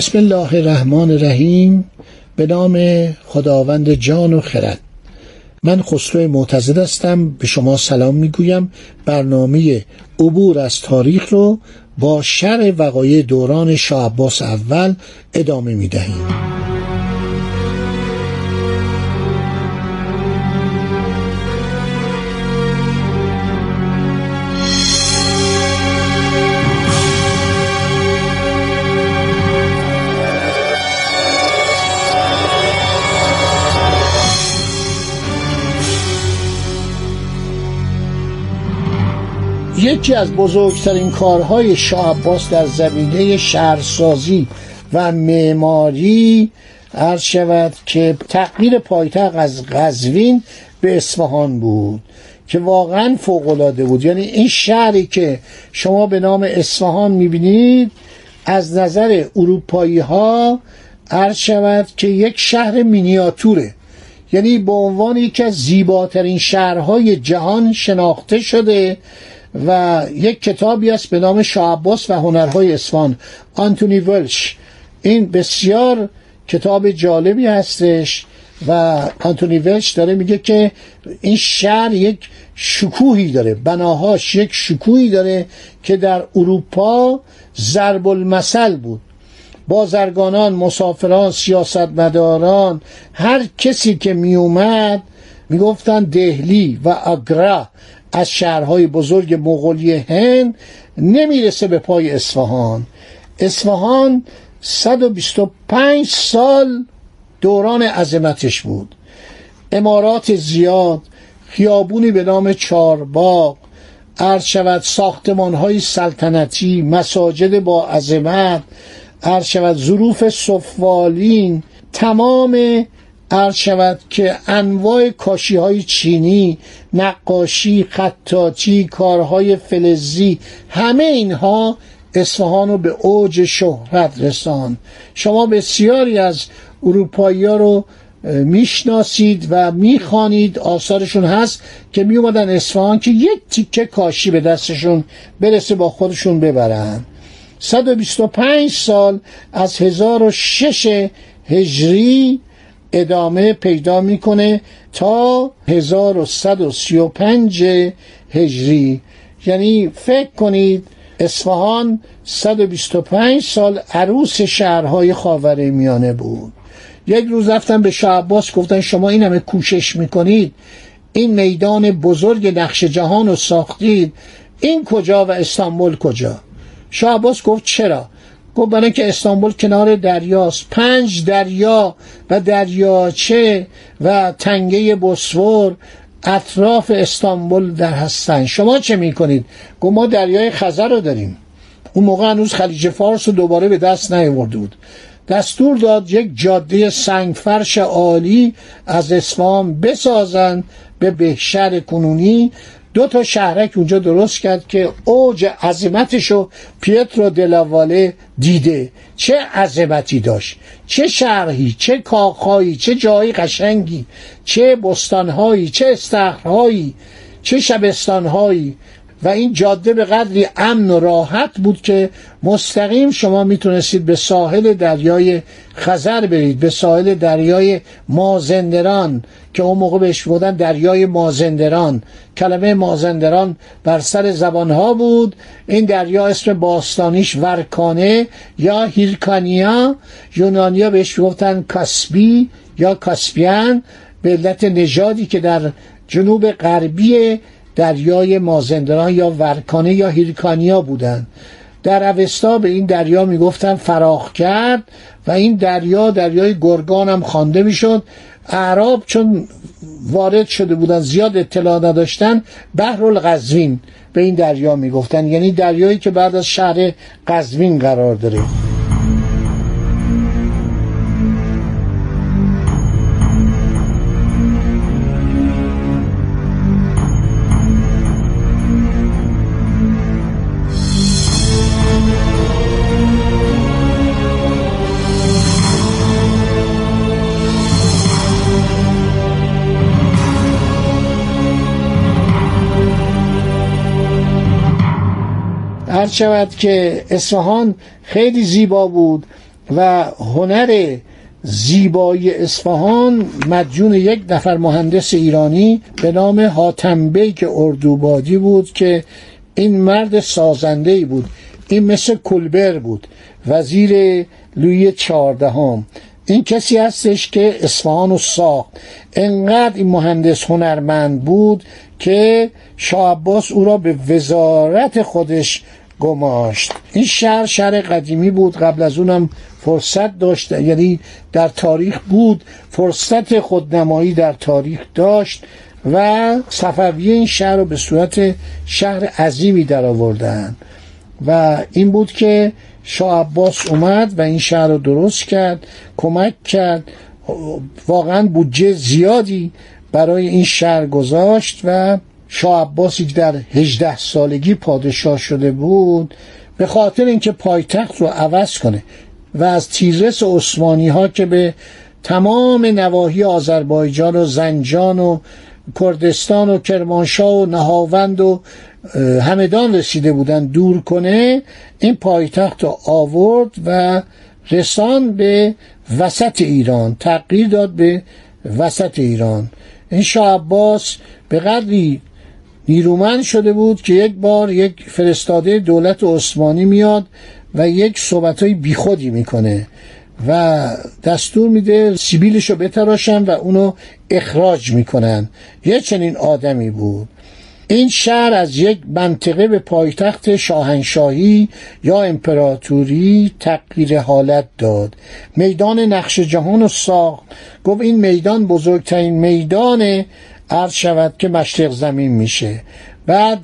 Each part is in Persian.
بسم الله الرحمن الرحیم. به نام خداوند جان و خرد. من خسرو معتزد هستم. به شما سلام می‌گویم. برنامه عبور از تاریخ رو با شر وقایع دوران شاه اول ادامه می‌دهیم. یکی از بزرگترین کارهای شاه عباس در زمینه شهرسازی و معماری عرض شود که تغییر پایتخت از قزوین به اصفهان بود که واقعا فوقالعاده بود. یعنی این شهری که شما به نام اصفهان می‌بینید از نظر اروپایی ها عرض شود که یک شهر مینیاتوره. یعنی به عنوان یکی از زیباترین شهرهای جهان شناخته شده و یک کتابی است به نام شاه و هنرهای اصفهان. آنتونی ولش. این بسیار کتاب جالبی هستش و آنتونی ولش داره میگه که این شهر یک شکوهی داره. بناهاش یک شکوهی داره که در اروپا ضرب المثل بود بازرگانان مسافران سیاستمداران هر کسی که میومد می‌گفتن دهلی و آگرا. از شهرهای بزرگ مغولی هند نمی‌رسه به پای اصفهان. اصفهان 125 سال دوران عظمتش بود. امارات زیاد خیابونی به نام چارباغ عرض شود ساختمان های سلطنتی مساجد با عظمت عرض شود ظروف صفوالین تمام عرض شود که انواع کاشی های چینی نقاشی خطاطی کارهای فلزی همه اینها اصفهان رو به اوج شهرت رسان شما بسیاری از اروپایی ها رو می‌شناسید و می‌خوانید. آثارشون هست که می اومدن اصفهان که یک تیکه کاشی به دستشون برسه با خودشون ببرن. 125 سال از 1006 هجری ادامه پیدا می‌کنه تا 1135 هجری. یعنی فکر کنید اصفهان 125 سال عروس شهرهای خاور میانه بود. یک روز رفتن به شاه عباس گفتن شما این همه کوشش می‌کنید این میدان بزرگ نقش جهان رو ساختید این کجا و استانبول کجا؟ شاه عباس گفت چرا؟ گفت برای که استانبول کنار دریاست. پنج دریا و دریاچه و تنگه بسور اطراف استانبول در هستن. شما چه می‌کنید؟ گفت ما دریای خزر رو داریم. اون موقع هنوز خلیج فارس رو دوباره به دست نیاورده بود. دستور داد یک جاده سنگفرش عالی از اصفهان بسازند به بهشهر کنونی دو تا شهرک اونجا درست کرد که اوج عظمتشو پیترو دلاواله دیده. چه عظمتی داشت. چه شهری چه کاخهایی چه جایی قشنگی چه بستانهایی چه استخرهایی چه شبستانهایی. و این جاده به قدری امن و راحت بود که مستقیم شما می‌تونستید به ساحل دریای خزر برید به ساحل دریای مازندران که اون موقع بهش بودن دریای مازندران. کلمه مازندران بر سر زبانها بود. این دریا اسم باستانیش ورکانه یا هیرکانیا. یونانیا بهش گفتن کاسبی یا کاسپیان به علت نژادی که در جنوب غربی دریای مازندران یا ورکانه یا هیرکانیا بودند. در اوستا به این دریا می‌گفتن فراخ کرد و این دریا دریای گرگان هم خوانده می‌شد. اعراب چون وارد شده بودن زیاد اطلاع نداشتن بحر القزوین به این دریا می‌گفتن. یعنی دریایی که بعد از شهر قزوین قرار داره. هر شود که اصفهان خیلی زیبا بود و هنر زیبایی اصفهان مدیون یک نفر مهندس ایرانی به نام حاتم بیک اردوبادی بود که این مرد سازنده ای بود. این مثل کلبر بود وزیر لوی چهاردهم. این کسی هستش که اصفهان رو ساخت. انقدر این مهندس هنرمند بود که شاه عباس او را به وزارت خودش گماشت. این شهر شهر قدیمی بود. قبل از اونم فرصت داشت یعنی در تاریخ بود. فرصت خودنمایی در تاریخ داشت و صفوی این شهر رو به صورت شهر عظیمی در آوردن. و این بود که شاه عباس اومد و این شهر رو درست کرد کمک کرد. واقعا بودجه زیادی برای این شهر گذاشت و شاه عباسی که در 18 سالگی پادشاه شده بود به خاطر اینکه پایتخت رو عوض کنه و از تیرس عثمانی ها که به تمام نواحی آذربایجان و زنجان و کردستان و کرمانشاه و نهاوند و همدان رسیده بودن دور کنه این پایتخت رو آورد و رسان به وسط ایران تغییر داد به وسط ایران. این شاه عباس به قدری نیرومند شده بود که یک بار یک فرستاده دولت عثمانی میاد و یک صحبت های بیخودی می‌کنه و دستور میده سیبیلشو بتراشن و اونو اخراج می‌کنن. یه چنین آدمی بود. این شهر از یک منطقه به پایتخت شاهنشاهی یا امپراتوری تغییر حالت داد. میدان نقش جهان رو ساخت. گفت این میدان بزرگترین میدان عرض شود که مشرق زمین میشه. بعد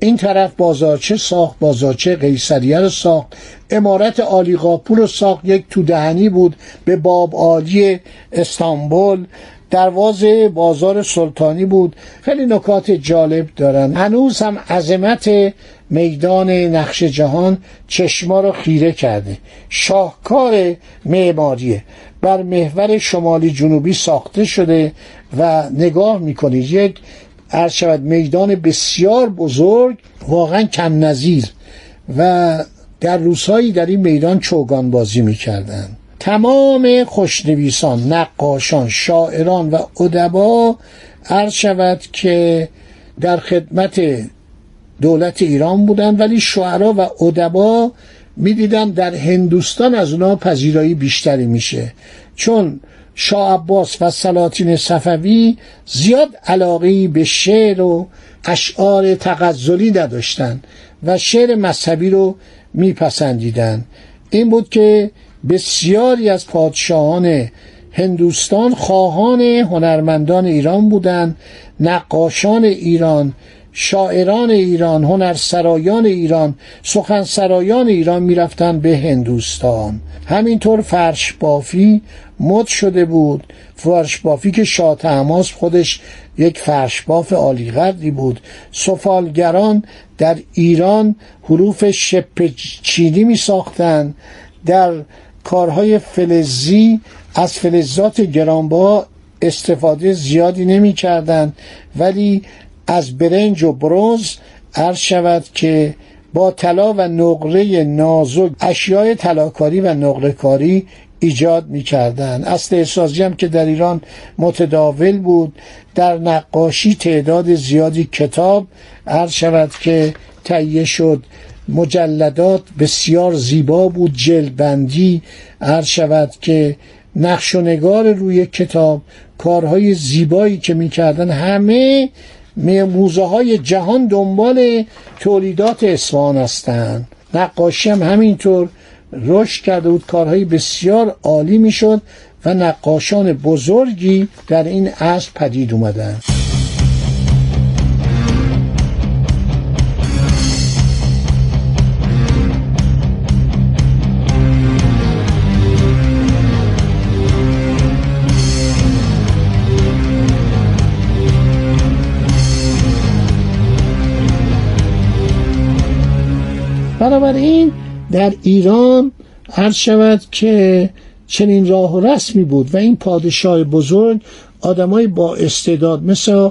این طرف بازارچه ساخت بازارچه قیصریه رو ساخت. امارت آلی قاپور رو ساخت. یک تو دهنی بود به باب عالی استانبول. دروازه بازار سلطانی بود. خیلی نکات جالب دارن. هنوز هم عظمت میدان نقش جهان چشما رو خیره کرده. شاهکار معماریه. بر محور شمالی جنوبی ساخته شده و نگاه می‌کنید. یک عرض شود میدان بسیار بزرگ واقعا کم نظیر و در روزهایی در این میدان چوگان بازی می‌کردن تمام خوشنویسان نقاشان شاعران و ادبا عرض شود که در خدمت دولت ایران بودن ولی شعرا و ادبا می‌دیدن در هندوستان از اونا پذیرایی بیشتری میشه. چون شاه عباس و سلاطین صفوی زیاد علاقه به شعر و اشعار تغزلی نداشتن و شعر مذهبی رو میپسندیدن. این بود که بسیاری از پادشاهان هندوستان خواهان هنرمندان ایران بودند نقاشان ایران شاعران ایران هنرسرایان ایران سخنسرایان ایران می‌رفتن به هندوستان. همینطور فرش بافی مد شده بود. فرش بافی که شاه تماس خودش یک فرش باف عالی قدری بود. سفالگران در ایران حروف شپ چینی می ساختن در کارهای فلزی از فلزات گرانبها استفاده زیادی نمی کردن ولی از برنج و برونز عرض شود که با طلا و نقره نازک اشیای طلاکاری و نقره کاری ایجاد می کردن. اصل هم که در ایران متداول بود در نقاشی تعداد زیادی کتاب عرض شود که تهیه شد مجلدات بسیار زیبا بود جلبندی عرض شود که نقش و نگار روی کتاب کارهای زیبایی که می‌کردن همه موزه های جهان دنبال تولیدات اصفهان هستند. نقاشی هم همینطور رشد کرده بود. کارهای بسیار عالی می‌شد و نقاشان بزرگی در این عصر پدید اومدند بنابراین در ایران هر شود که چنین راه و رسمی بود و این پادشاه بزرگ آدمای با استعداد مثل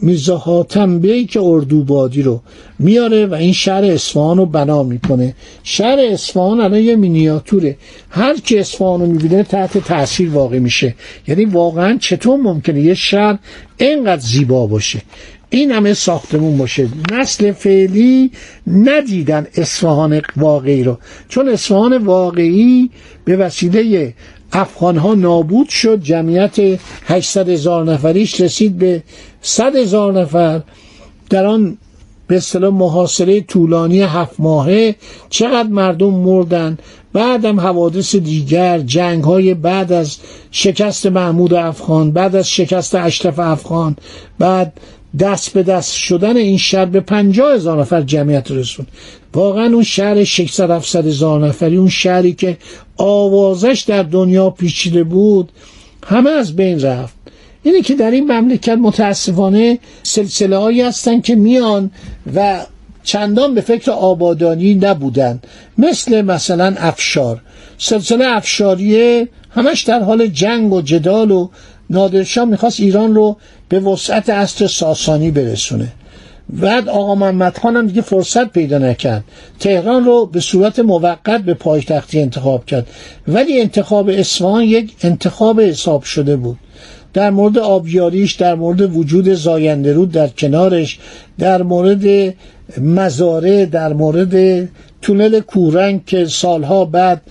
میرزا حاتم بی که اردوبادی رو میاره و این شهر اصفهان رو بنا می‌کنه. شهر اصفهان الان یه مینیاتوره. هر کی اصفهان رو می‌بینه تحت تاثیر واقع میشه. یعنی واقعا چطور ممکنه یه شهر اینقدر زیبا باشه؟ این همه ساختمون باشه. نسل فعلی ندیدن اصفهان واقعی رو. چون اصفهان واقعی به وسیله افغان ها نابود شد جمعیت 800 هزار نفریش رسید به 100 هزار نفر. در آن به اصطلاح محاصره طولانی هفت ماهه چقدر مردم مردن؟ بعدم حوادث دیگر جنگ های بعد از شکست محمود افغان بعد از شکست اشرف افغان بعد دست به دست شدن این شهر به پنجاه هزار نفر جمعیت رسون واقعا اون شهر 600 700 هزار نفری اون شهری که آوازش در دنیا پیچیده بود همه از بین رفت. اینه که در این مملکت متاسفانه سلسله هایی هستن که میان و چندان به فکر آبادانی نبودن. مثل مثلا افشار. سلسله افشاریه همش در حال جنگ و جدال و نادرشاه می‌خواست ایران رو به وسعت اصر ساسانی برسونه. بعد آقا محمد خان هم دیگه فرصت پیدا نکرد. تهران رو به صورت موقت به پایتختی انتخاب کرد. ولی انتخاب اصفهان یک انتخاب حساب شده بود. در مورد آبیاریش در مورد وجود زاینده رود در کنارش در مورد مزاره در مورد تونل کورنگ که سالها بعد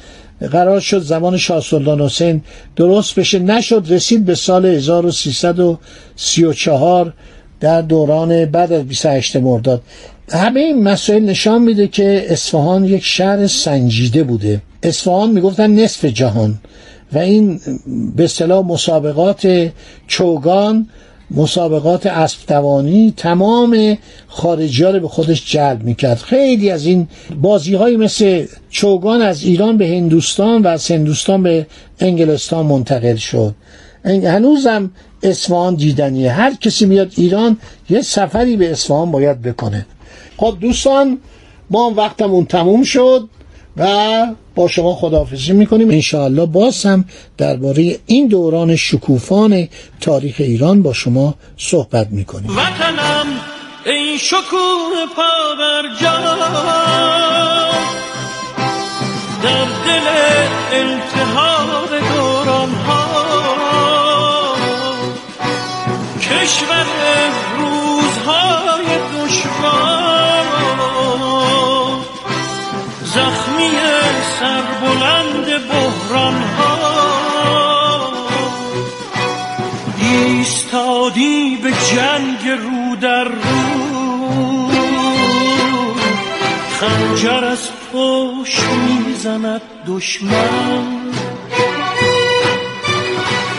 قرار شد زمان شاه سلطان حسین درست بشه نشد رسید به سال 1334 در دوران بعد از 28 مرداد. همه این مسائل نشان میده که اصفهان یک شهر سنجیده بوده. اصفهان می‌گفتن نصف جهان و این به اصطلاح مسابقات چوگان مسابقات اسب توانی تمام خارجی رو به خودش جلب می‌کرد. خیلی از این بازی های مثل چوگان از ایران به هندوستان و از هندوستان به انگلستان منتقل شد. هنوزم اصفهان دیدنیه. هر کسی میاد ایران یه سفری به اصفهان باید بکنه. خب دوستان ما وقتمون تموم شد. و با شما خداحافظی می‌کنیم. انشاءالله باز هم درباره این دوران شکوفان تاریخ ایران با شما صحبت می‌کنیم. وطنم ای شکوه پا بر خنجر از پشت می‌زند دشمن.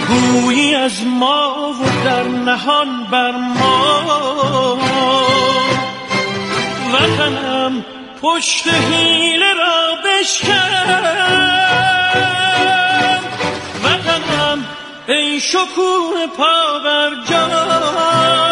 گویی از ما و در نهان بر ما. وطنم پشت حیله را بشکن. وطنم ای شکوه پا بر در